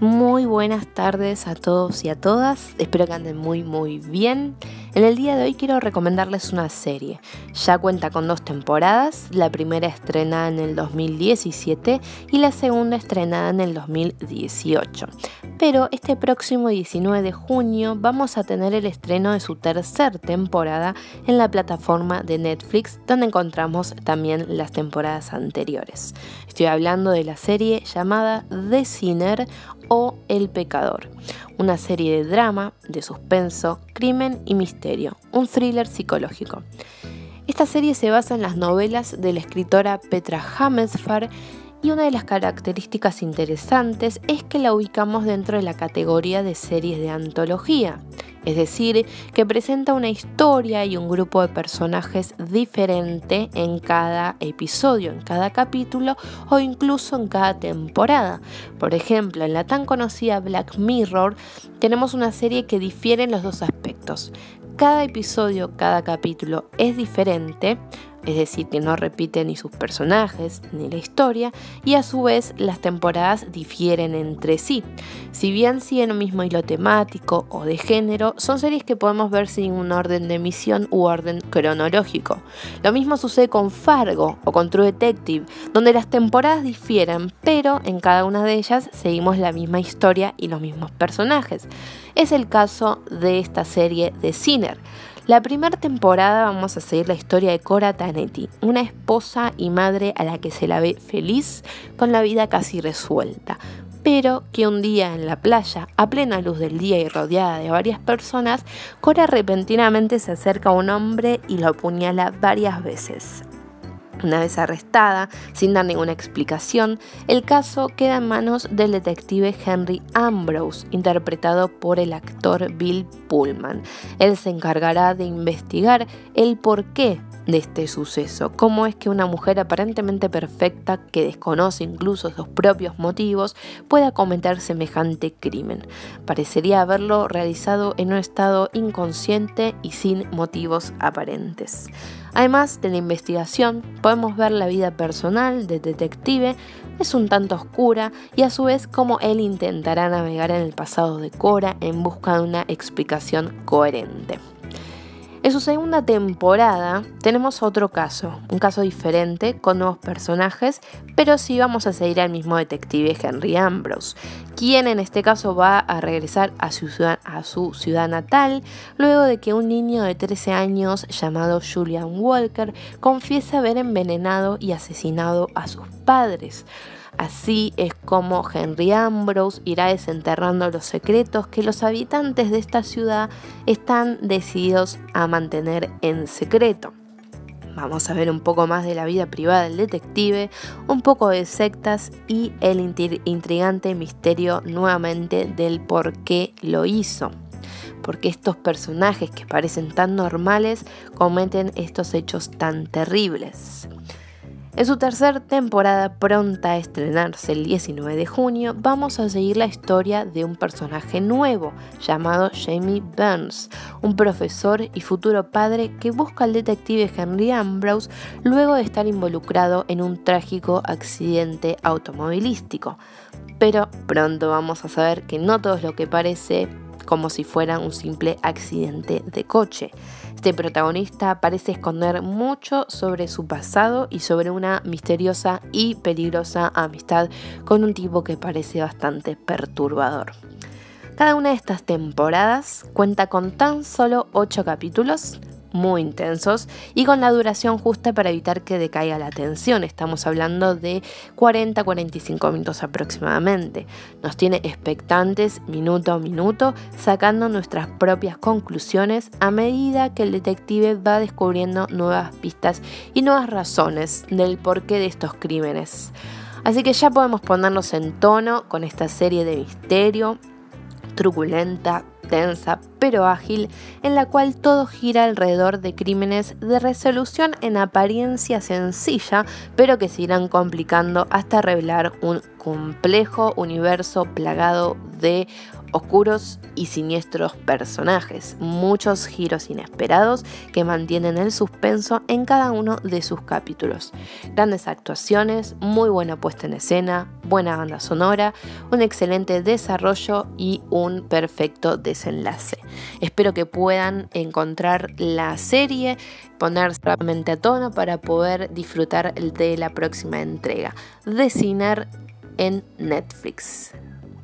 Muy buenas tardes a todos y a todas, espero que anden muy muy bien. En el día de hoy quiero recomendarles una serie. Ya cuenta con dos temporadas, la primera estrenada en el 2017 y la segunda estrenada en el 2018. Pero este próximo 19 de junio vamos a tener el estreno de su tercera temporada en la plataforma de Netflix, donde encontramos también las temporadas anteriores. Estoy hablando de la serie llamada The Sinner o El Pecador, una serie de drama, de suspenso, crimen y misterio, un thriller psicológico. Esta serie se basa en las novelas de la escritora Petra Hammersfar y una de las características interesantes es que la ubicamos dentro de la categoría de series de antología, es decir, que presenta una historia y un grupo de personajes diferente en cada episodio, en cada capítulo o incluso en cada temporada. Por ejemplo, en la tan conocida Black Mirror tenemos una serie que difiere en los dos aspectos. Cada episodio, cada capítulo es diferente, es decir, que no repite ni sus personajes ni la historia, y a su vez las temporadas difieren entre sí. Si bien siguen un mismo hilo temático o de género, son series que podemos ver sin un orden de emisión u orden cronológico. Lo mismo sucede con Fargo o con True Detective, donde las temporadas difieren, pero en cada una de ellas seguimos la misma historia y los mismos personajes. Es el caso de esta serie de Sinner. La primera temporada vamos a seguir la historia de Cora Tanetti, una esposa y madre a la que se la ve feliz con la vida casi resuelta, pero que un día en la playa, a plena luz del día y rodeada de varias personas, Cora repentinamente se acerca a un hombre y lo apuñala varias veces. Una vez arrestada, sin dar ninguna explicación, el caso queda en manos del detective Henry Ambrose, interpretado por el actor Bill Pullman. Él se encargará de investigar el porqué de este suceso, cómo es que una mujer aparentemente perfecta, que desconoce incluso sus propios motivos, pueda cometer semejante crimen. Parecería haberlo realizado en un estado inconsciente y sin motivos aparentes. Además de la investigación, podemos ver la vida personal del detective, es un tanto oscura y a su vez cómo él intentará navegar en el pasado de Cora en busca de una explicación coherente. En su segunda temporada tenemos otro caso, un caso diferente, con nuevos personajes, pero sí vamos a seguir al mismo detective Henry Ambrose, quien en este caso va a regresar a su, ciudad, a su ciudad natal luego de que un niño de 13 años llamado Julian Walker confiesa haber envenenado y asesinado a sus padres. Así es como Henry Ambrose irá desenterrando los secretos que los habitantes de esta ciudad están decididos a mantener en secreto. Vamos a ver un poco más de la vida privada del detective, un poco de sectas y el intrigante misterio nuevamente del por qué lo hizo. Porque estos personajes que parecen tan normales cometen estos hechos tan terribles. En su tercera temporada, pronta a estrenarse el 19 de junio, vamos a seguir la historia de un personaje nuevo llamado Jamie Burns, un profesor y futuro padre que busca al detective Henry Ambrose luego de estar involucrado en un trágico accidente automovilístico. Pero pronto vamos a saber que no todo es lo que parece como si fuera un simple accidente de coche. Este protagonista parece esconder mucho sobre su pasado y sobre una misteriosa y peligrosa amistad con un tipo que parece bastante perturbador. Cada una de estas temporadas cuenta con tan solo 8 capítulos, muy intensos y con la duración justa para evitar que decaiga la tensión. Estamos hablando de 40-45 minutos aproximadamente. Nos tiene expectantes minuto a minuto, sacando nuestras propias conclusiones a medida que el detective va descubriendo nuevas pistas y nuevas razones del porqué de estos crímenes. Así que ya podemos ponernos en tono con esta serie de misterio, truculenta, tensa pero ágil, en la cual todo gira alrededor de crímenes de resolución en apariencia sencilla, pero que se irán complicando hasta revelar un complejo universo plagado de oscuros y siniestros personajes, muchos giros inesperados que mantienen el suspenso en cada uno de sus capítulos. Grandes actuaciones, muy buena puesta en escena, buena banda sonora, un excelente desarrollo y un perfecto desenlace. Espero que puedan encontrar la serie, ponerse rápidamente a tono para poder disfrutar de la próxima entrega de Ciner en Netflix.